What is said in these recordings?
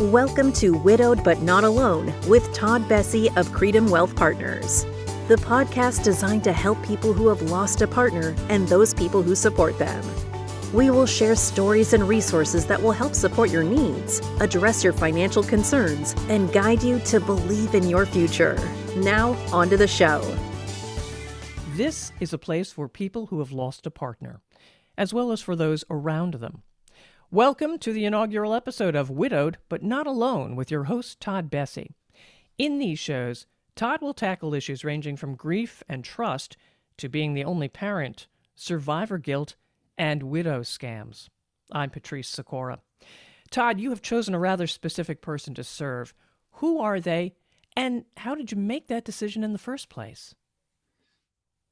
Welcome to Widowed But Not Alone with Todd Bessie of Creidim Wealth Partners, the podcast designed to help people who have lost a partner and those people who support them. We will share stories and resources that will help support your needs, address your financial concerns, and guide you to believe in your future. Now, on to the show. This is a place for people who have lost a partner, as well as for those around them. Welcome to the inaugural episode of Widowed But Not Alone with your host, Todd Bessie. In these shows, Todd will tackle issues ranging from grief and trust to being the only parent, survivor guilt, and widow scams. I'm Patrice Sikora. Todd, you have chosen a rather specific person to serve. Who are they, and how did you make that decision in the first place?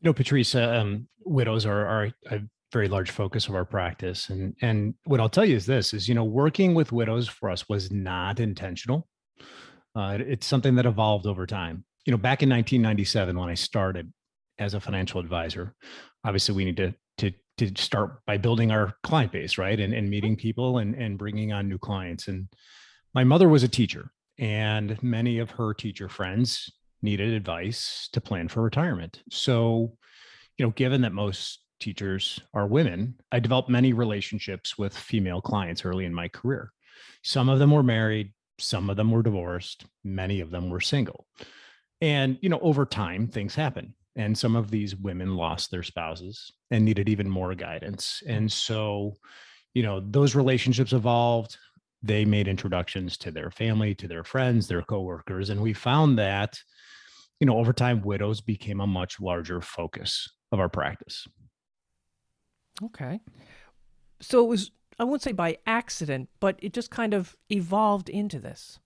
You know, Patrice, um, widows are, are a very large focus of our practice. And and what I'll tell you is this is, you know, working with widows for us was not intentional. Uh, it's something that evolved over time. You know, back in 1997, when I started as a financial advisor, obviously we need to to to start by building our client base, right, and and meeting people and and bringing on new clients. And my mother was a teacher, and many of her teacher friends needed advice to plan for retirement. So, you know, given that most teachers are women, I developed many relationships with female clients early in my career. Some of them were married, some of them were divorced, many of them were single. And, you know, over time, things happen. And some of these women lost their spouses and needed even more guidance. And so, you know, those relationships evolved. They made introductions to their family, to their friends, their coworkers. And we found that, you know, over time, widows became a much larger focus of our practice. Okay. So it was, I won't say by accident, but it just kind of evolved into this.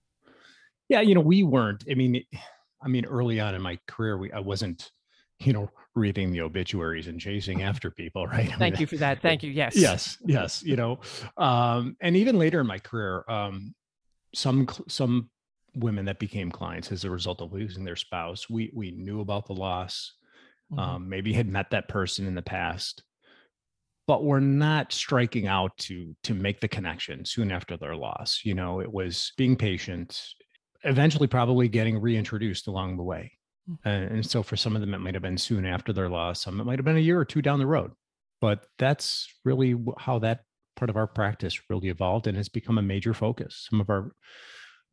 Yeah, you know, we weren't. I mean, I mean, early on in my career, we I wasn't, you know, reading the obituaries and chasing after people, right? Thank I mean, you for that. Thank you. Yes. Yes. Yes. You know, um, and even later in my career, um, some some women that became clients as a result of losing their spouse, we we knew about the loss, mm-hmm. um, maybe had met that person in the past, but we're not striking out to to make the connection soon after their loss you know it was being patient eventually probably getting reintroduced along the way mm-hmm. and, so for some of them it might have been soon after their loss some it might have been a year or two down the road but that's really how that part of our practice really evolved and has become a major focus some of our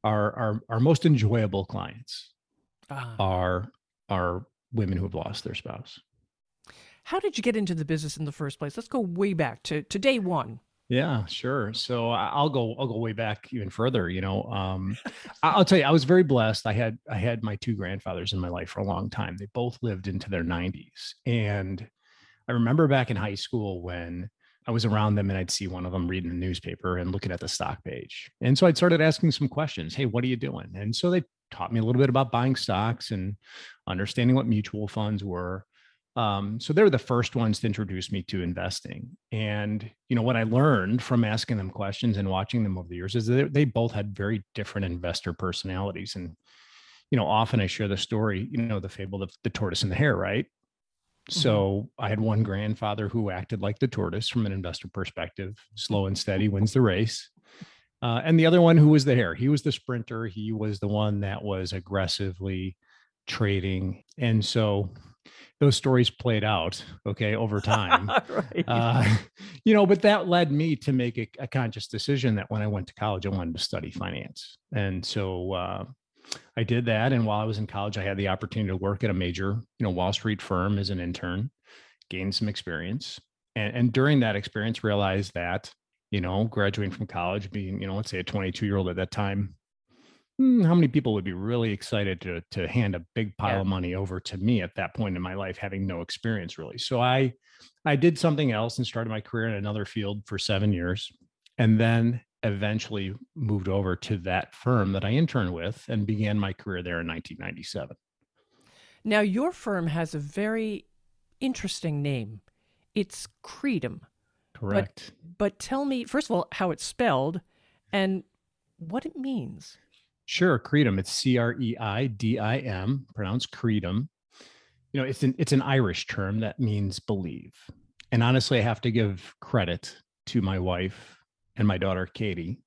our our, our most enjoyable clients uh-huh. are are women who have lost their spouse how did you get into the business in the first place? Let's go way back to, to day one. Yeah, sure. So I'll go. I'll go way back even further. You know, um, I'll tell you, I was very blessed. I had I had my two grandfathers in my life for a long time. They both lived into their 90s, and I remember back in high school when I was around them and I'd see one of them reading the newspaper and looking at the stock page. And so I'd started asking some questions. Hey, what are you doing? And so they taught me a little bit about buying stocks and understanding what mutual funds were. Um, so they're the first ones to introduce me to investing. And you know what I learned from asking them questions and watching them over the years is that they both had very different investor personalities. And you know, often I share the story, you know, the fable of the tortoise and the hare, right? Mm-hmm. So I had one grandfather who acted like the tortoise from an investor perspective, slow and steady wins the race. Uh, and the other one who was the hare, he was the sprinter. He was the one that was aggressively trading. And so those stories played out okay over time right. uh, you know but that led me to make a, a, conscious decision that when i went to college i wanted to study finance and so uh, i did that and while i was in college i had the opportunity to work at a major you know wall street firm as an intern gained some experience and, and during that experience realized that you know graduating from college being you know let's say a 22 year old at that time Hmm, how many people would be really excited to to hand a big pile yeah. of money over to me at that point in my life having no experience really? So i i did something else and started my career in another field for 7 years and then eventually moved over to that firm that i interned with and began my career there in 1997 now your firm has a very interesting name. It's Creidim correct. but, but tell me first of all how it's spelled and what it means Sure, Creidim. It's C R E I D I M, pronounced Creidim. You know, it's an it's an Irish term that means believe. And honestly, I have to give credit to my wife and my daughter Katie.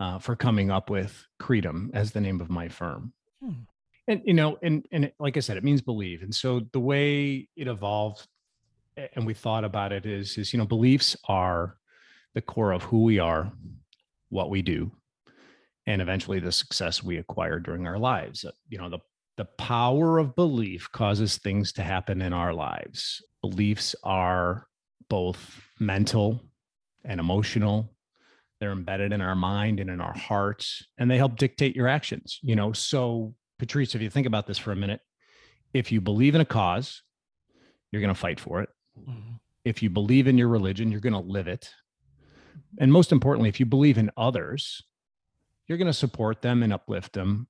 uh, for coming up with Creidim as the name of my firm. Hmm. And you know, and and it, like I said, it means believe. And so the way it evolved, and we thought about it is is you know beliefs are the core of who we are, what we do, and eventually the success we acquire during our lives. Uh, you know, the the power of belief causes things to happen in our lives. Beliefs are both mental and emotional. They're embedded in our mind and in our hearts, and they help dictate your actions. You know, so Patrice, if you think about this for a minute, if you believe in a cause, you're going to fight for it. Mm-hmm. If you believe in your religion, you're going to live it. And most importantly, if you believe in others, you're going to support them and uplift them.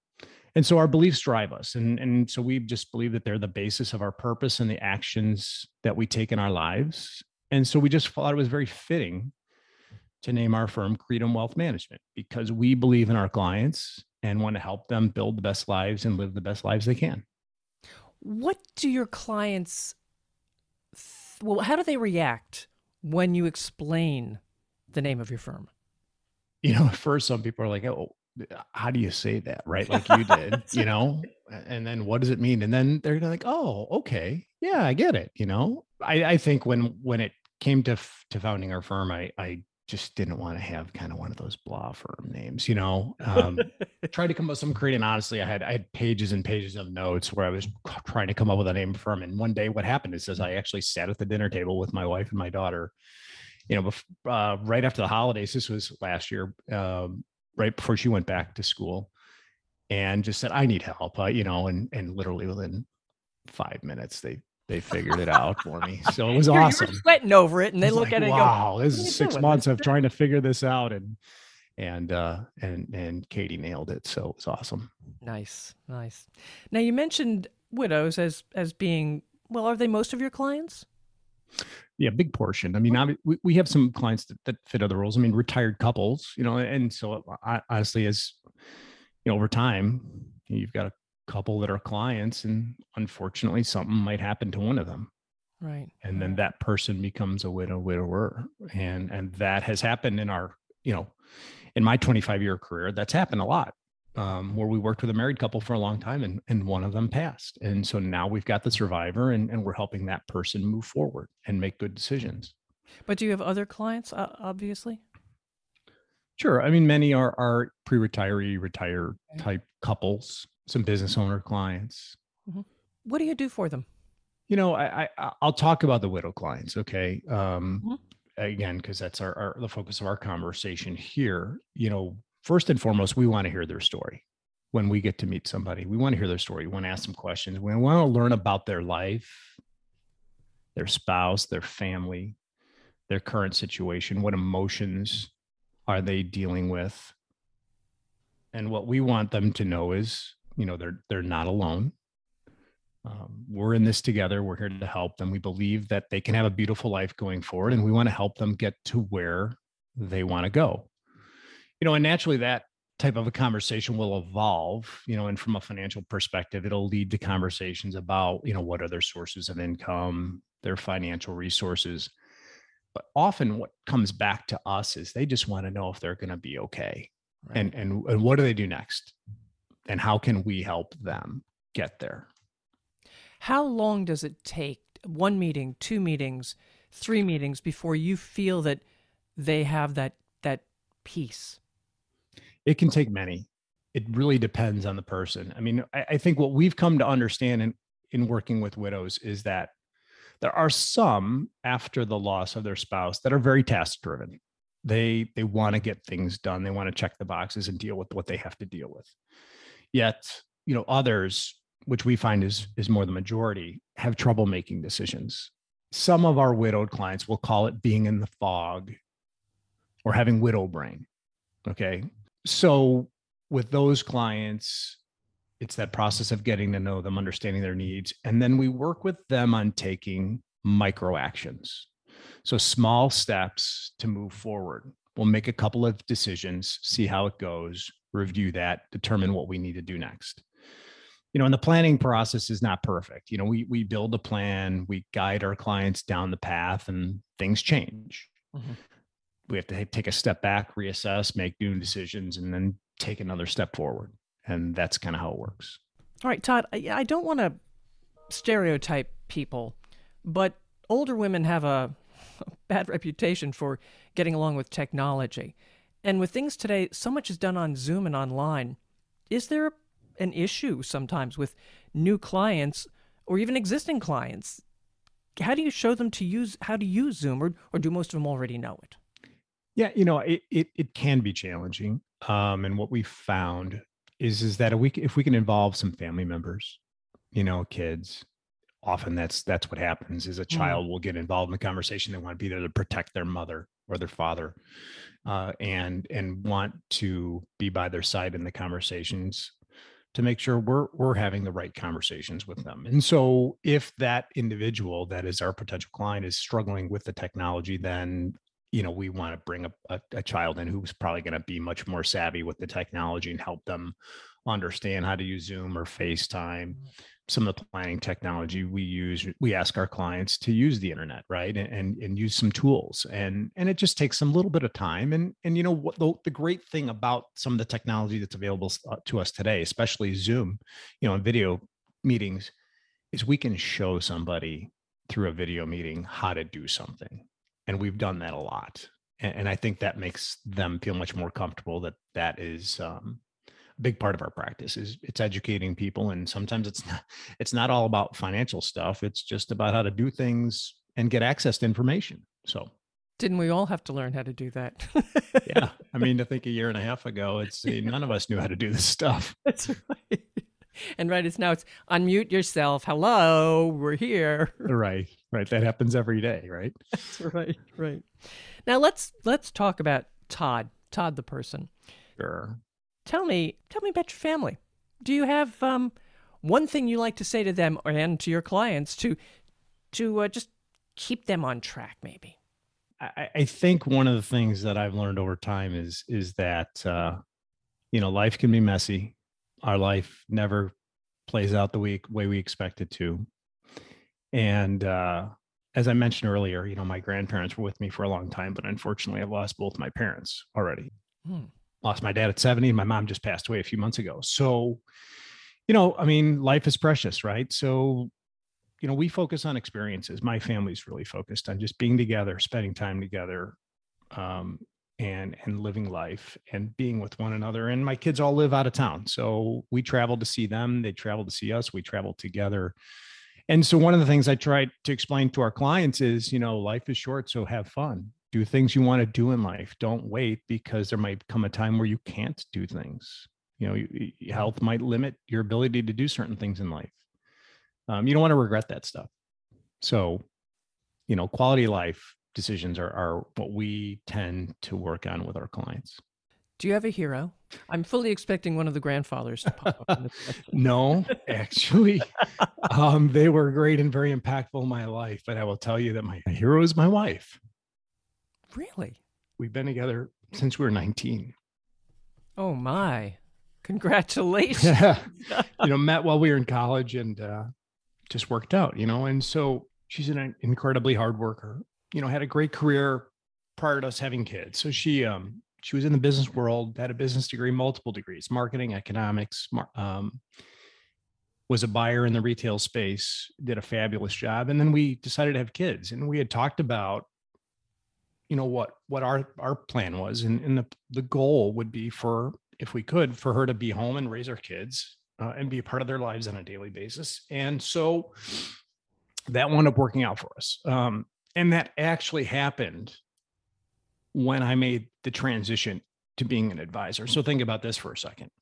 And so our beliefs drive us. And, and so we just believe that they're the basis of our purpose and the actions that we take in our lives. And so we just thought it was very fitting to name our firm Creidim Wealth Management because we believe in our clients and want to help them build the best lives and live the best lives they can. What do your clients, well, how do they react when you explain the name of your firm? You know, first, some people are like, oh, how do you say that? Right. Like you did, you know, and then what does it mean? And then they're like, oh, okay. Yeah, I get it. You know, I, I think when, when it came to, to founding our firm, I, I just didn't want to have kind of one of those blah firm names, you know. Um, tried to come up with some creative. honestly, I had I had pages and pages of notes where I was trying to come up with a name firm. And one day, what happened is, as I actually sat at the dinner table with my wife and my daughter, you know, uh, right after the holidays. This was last year, um, right before she went back to school, and just said, "I need help," uh, you know, and and literally within five minutes, they they figured it out for me. So it was You're, awesome. sweating over it, and they look like, at it. Wow, go, this is six months of trying to figure this out, and and uh, and and Katie nailed it. So it was awesome. Nice, nice. Now you mentioned widows as as being well. Are they most of your clients? Yeah, big portion. I mean, we, we have some clients that, that fit other roles. I mean, retired couples, you know, and so I, honestly, as you know, over time, you've got a couple that are clients and unfortunately something might happen to one of them. Right and then that person becomes a widow widower. And and that has happened in our you know in my 25 year career that's happened a lot um, where we worked with a married couple for a long time and, and one of them passed and so now we've got the survivor and, and we're helping that person move forward and make good decisions but do you have other clients uh, obviously sure i mean many are are pre-retiree retire type couples some business owner clients. Mm-hmm. What do you do for them? You know, I, I will talk about the widow clients. Okay. Um, mm-hmm. Again, because that's our, our the focus of our conversation here. You know, first and foremost, we want to hear their story when we get to meet somebody. We want to hear their story. We want to ask them questions. We want to learn about their life, their spouse, their family, their current situation. What emotions are they dealing with? And what we want them to know is you know they're they're not alone um, we're in this together we're here to help them we believe that they can have a beautiful life going forward and we want to help them get to where they want to go you know and naturally that type of a conversation will evolve you know and from a financial perspective it'll lead to conversations about you know what are their sources of income their financial resources. But often what comes back to us is they just want to know if they're going to be okay right. and and and what do they do next? And how can we help them get there? How long does it take one meeting two meetings three meetings before you feel that they have that that peace it can take many it really depends on the person i mean i, I think what we've come to understand in in working with widows is that there are some after the loss of their spouse that are very task driven they they want to get things done they want to check the boxes and deal with what they have to deal with Yet, you know, others, which we find is is more the majority, have trouble making decisions. Some of our widowed clients will call it being in the fog or having widow brain. Okay. So with those clients, it's that process of getting to know them, understanding their needs. And then we work with them on taking micro actions. So small steps to move forward. We'll make a couple of decisions, see how it goes, review that, determine what we need to do next. You know, and the planning process is not perfect. You know, we we build a plan, we guide our clients down the path, and things change. Mm-hmm. We have to take a step back, reassess, make new decisions, and then take another step forward. And that's kind of how it works. All right, Todd, I, don't want to stereotype people, but older women have a, a bad reputation for getting along with technology. And with things today, so much is done on Zoom and online. Is there an issue sometimes with new clients or even existing clients? How do you show them to use how to use Zoom, or, or do most of them already know it? Yeah, you know, it it, it can be challenging. Um, and what we found is is that if we if we can involve some family members, you know, kids, often that's that's what happens. Is a mm. child mm. will get involved in the conversation. They want to be there to protect their mother or their father, uh, and and want to be by their side in the conversations to make sure we're we're having the right conversations with them. And so if that individual that is our potential client is struggling with the technology, then you know we want to bring a, a, a child in who's probably going to be much more savvy with the technology and help them understand how to use zoom or facetime mm-hmm. some of the planning technology we use we ask our clients to use the internet right and, and and, use some tools and and it just takes some little bit of time and and you know what the, the great thing about some of the technology that's available uh, to us today especially zoom you know in video meetings is we can show somebody through a video meeting how to do something and we've done that a lot and, and i think that makes them feel much more comfortable that that is um, a big part of our practice is it's educating people and sometimes it's not it's not all about financial stuff it's just about how to do things and get access to information so. Didn't we all have to learn how to do that? Yeah i mean i think a year and a half ago it's yeah. none of us knew how to do this stuff. That's right. And right it's now it's unmute yourself. Hello we're here. Right right that happens every day right? That's right right. Now let's let's talk about todd todd the person. Sure. Tell me tell me about your family. Do you have um one thing you like to say to them and to your clients to to uh, just keep them on track maybe? I, I think one of the things that i've learned over time is is that uh you know life can be messy. Our life never plays out the way, way we expect it to. And uh, as I mentioned earlier, you know, my grandparents were with me for a long time, but unfortunately, I've lost both my parents already. Hmm. Lost my dad at 70, and my mom just passed away a few months ago. So, you know, I mean, life is precious, right? So, you know, we focus on experiences. My family's really focused on just being together, spending time together, um, and and living life and being with one another and my kids all live out of town so we travel to see them they travel to see us we travel together and so one of the things i try to explain to our clients is you know life is short so have fun. Do things you want to do in life. Don't wait because there might come a time where you can't do things. You know health might limit your ability to do certain things in life. Um, you don't want to regret that stuff. So you know quality life decisions are, are what we tend to work on with our clients. Do you have a hero? I'm fully expecting one of the grandfathers to pop up. no, actually, um, they were great and very impactful in my life. But I will tell you that my hero is my wife. Really? We've been together since we were 19. Oh my! Congratulations. Yeah. you know, met while we were in college and uh, just worked out. You know, and so she's an incredibly hard worker you know, had a great career prior to us having kids. So she um she was in the business world, had a business degree, multiple degrees, marketing, economics, um, was a buyer in the retail space, did a fabulous job. And then we decided to have kids. And we had talked about, you know, what what our our plan was. And, and the, the goal would be for, if we could, for her to be home and raise our kids uh, and be a part of their lives on a daily basis. And so that wound up working out for us. Um, and that actually happened when I made the transition to being an advisor. So think about this for a second.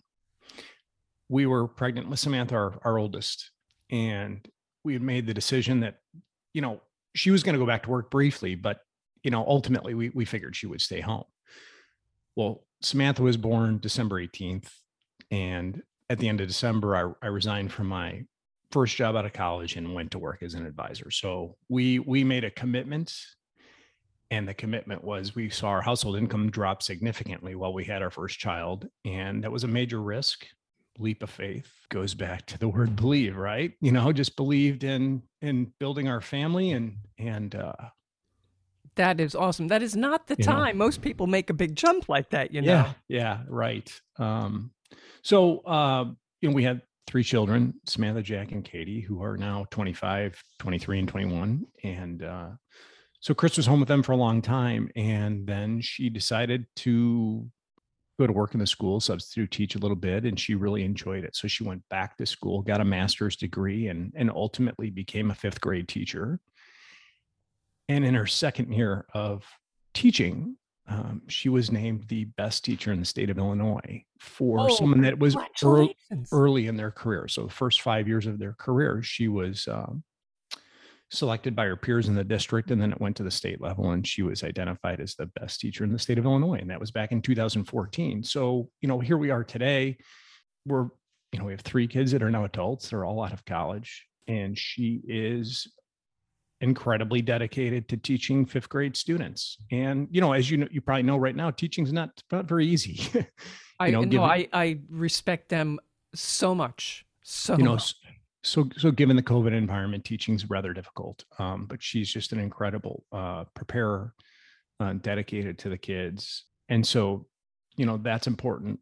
We were pregnant with Samantha, our, our oldest, and we had made the decision that, you know, she was going to go back to work briefly, but, you know, ultimately we, we figured she would stay home. Well, Samantha was born December 18th. And at the end of December, I, I resigned from my first job out of college and went to work as an advisor. So we we made a commitment and the commitment was we saw our household income drop significantly while we had our first child and that was a major risk leap of faith goes back to the word believe right you know just believed in in building our family and and uh That is awesome. That is not the You know? time most people make a big jump like that, you know. Yeah, yeah, right. Um, so uh, you know, we had three children, Samantha, Jack, and Katie, who are now 25, 23, and 21. And uh, so Chris was home with them for a long time. And then she decided to go to work in the school, substitute teach a little bit, and she really enjoyed it. So she went back to school, got a master's degree, and and ultimately became a fifth grade teacher. And in her second year of teaching, um, she was named the best teacher in the state of Illinois for Oh, someone that was ear- Congratulations. early in their career. So the first five years of their career, she was um, selected by her peers in the district, and then it went to the state level, and she was identified as the best teacher in the state of Illinois, and that was back in 2014. So you know, here we are today. We're you know we have three kids that are now adults. They're all out of college, and she is incredibly dedicated to teaching fifth grade students. And you know, as you know, you probably know right now, teaching's not not very easy. I know, know, given- I, I respect them so much. So you know much. So so given the covid environment teaching's rather difficult um, but she's just an incredible uh, preparer uh, dedicated to the kids and so you know that's important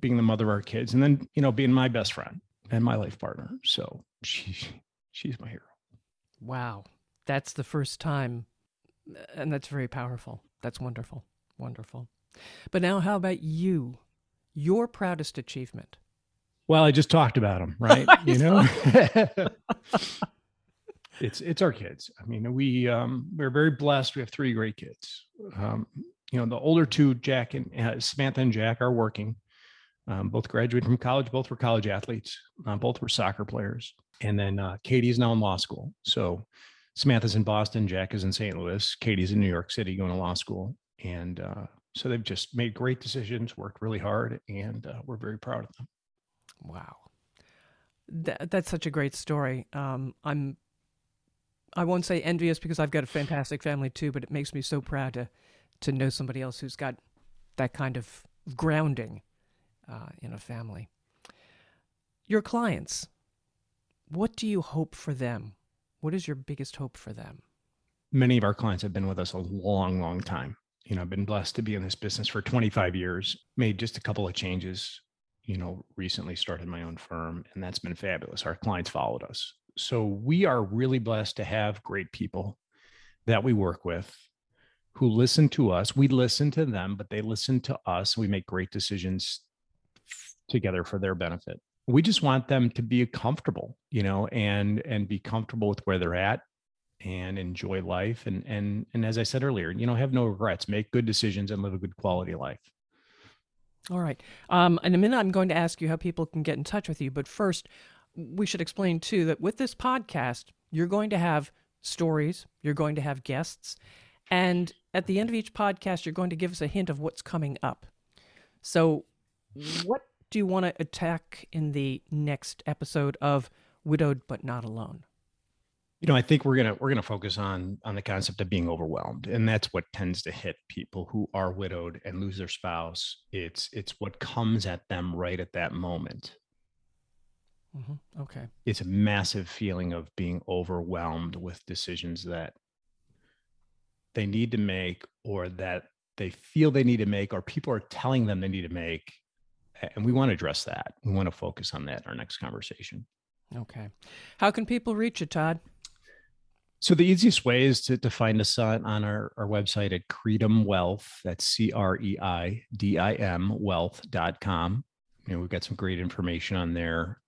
being the mother of our kids and then you know being my best friend and my life partner so she she's my hero Wow. That's the first time. And that's very powerful. That's wonderful. Wonderful. But now, how about you? Your proudest achievement? Well i just talked about them right? You know? it's it's our kids. I mean we um we're very blessed. We have three great kids. Um you know the older two jack and uh, samantha and jack are working. Um, both graduated from college. Both were college athletes. Uh, both were soccer players. And then uh, katie is now in law school. So samantha's in boston. Jack is in st louis. Katie's in new york city going to law school. And uh, so they've just made great decisions worked really hard and uh, we're very proud of them Wow. That, that's such a great story. Um, I'm, I won't say envious because I've got a fantastic family too, but it makes me so proud to, to know somebody else who's got that kind of grounding uh, in a family. Your clients, what do you hope for them? What is your biggest hope for them? many of our clients have been with us a long, long time. You know, I've been blessed to be in this business for 25 years, made just a couple of changes, you know, recently started my own firm, and that's been fabulous. Our clients followed us. So we are really blessed to have great people that we work with who listen to us. We listen to them, but they listen to us. We make great decisions together for their benefit. We just want them to be comfortable, you know, and and be comfortable with where they're at and enjoy life and and and as i said earlier you know have no regrets make good decisions and live a good quality life All right. Um, in a minute, I'm going to ask you how people can get in touch with you. But first, we should explain, too, that with this podcast, you're going to have stories, you're going to have guests. And at the end of each podcast, you're going to give us a hint of what's coming up. So, what do you want to attack in the next episode of Widowed But Not Alone? You know i think we're gonna we're gonna focus on on the concept of being overwhelmed and that's what tends to hit people who are widowed and lose their spouse it's it's what comes at them right at that moment hmm Okay. it's a massive feeling of being overwhelmed with decisions that they need to make or that they feel they need to make or people are telling them they need to make and we want to address that we want to focus on that in our next conversation Okay. How can people reach you, Todd? So the easiest way is to, to find us on, on our, our website at Creidim Wealth. That's C-R-E-I-D-I-M wealth.com. You know, we've got some great information on there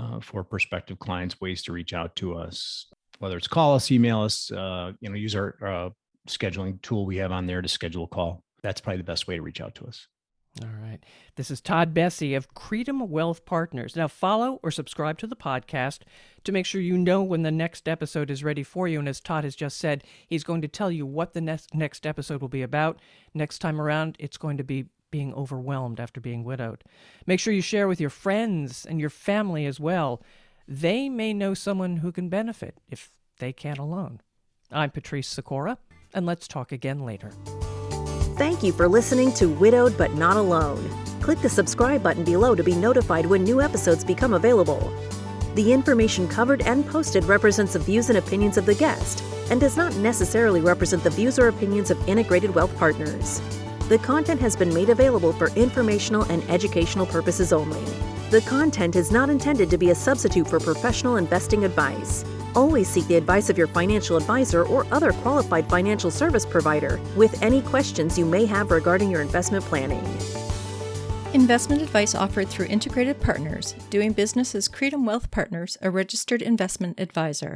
uh, for prospective clients, ways to reach out to us, whether it's call us, email us, uh, you know, use our uh, scheduling tool we have on there to schedule a call. That's probably the best way to reach out to us. All right. This is Todd Bessie of Creidim Wealth Partners. Now, follow or subscribe to the podcast to make sure you know when the next episode is ready for you. And as Todd has just said, he's going to tell you what the next, next episode will be about. Next time around, it's going to be being overwhelmed after being widowed. Make sure you share with your friends and your family as well. They may know someone who can benefit if they can't alone. I'm Patrice Sikora, and let's talk again later. Thank you for listening to Widowed But Not Alone. Click the subscribe button below to be notified when new episodes become available. The information covered and posted represents the views and opinions of the guest and does not necessarily represent the views or opinions of Integrated Wealth Partners. The content has been made available for informational and educational purposes only. The content is not intended to be a substitute for professional investing advice. Always seek the advice of your financial advisor or other qualified financial service provider with any questions you may have regarding your investment planning. Investment advice offered through Integrated Partners, doing business as Creidim Wealth Partners, a registered investment advisor.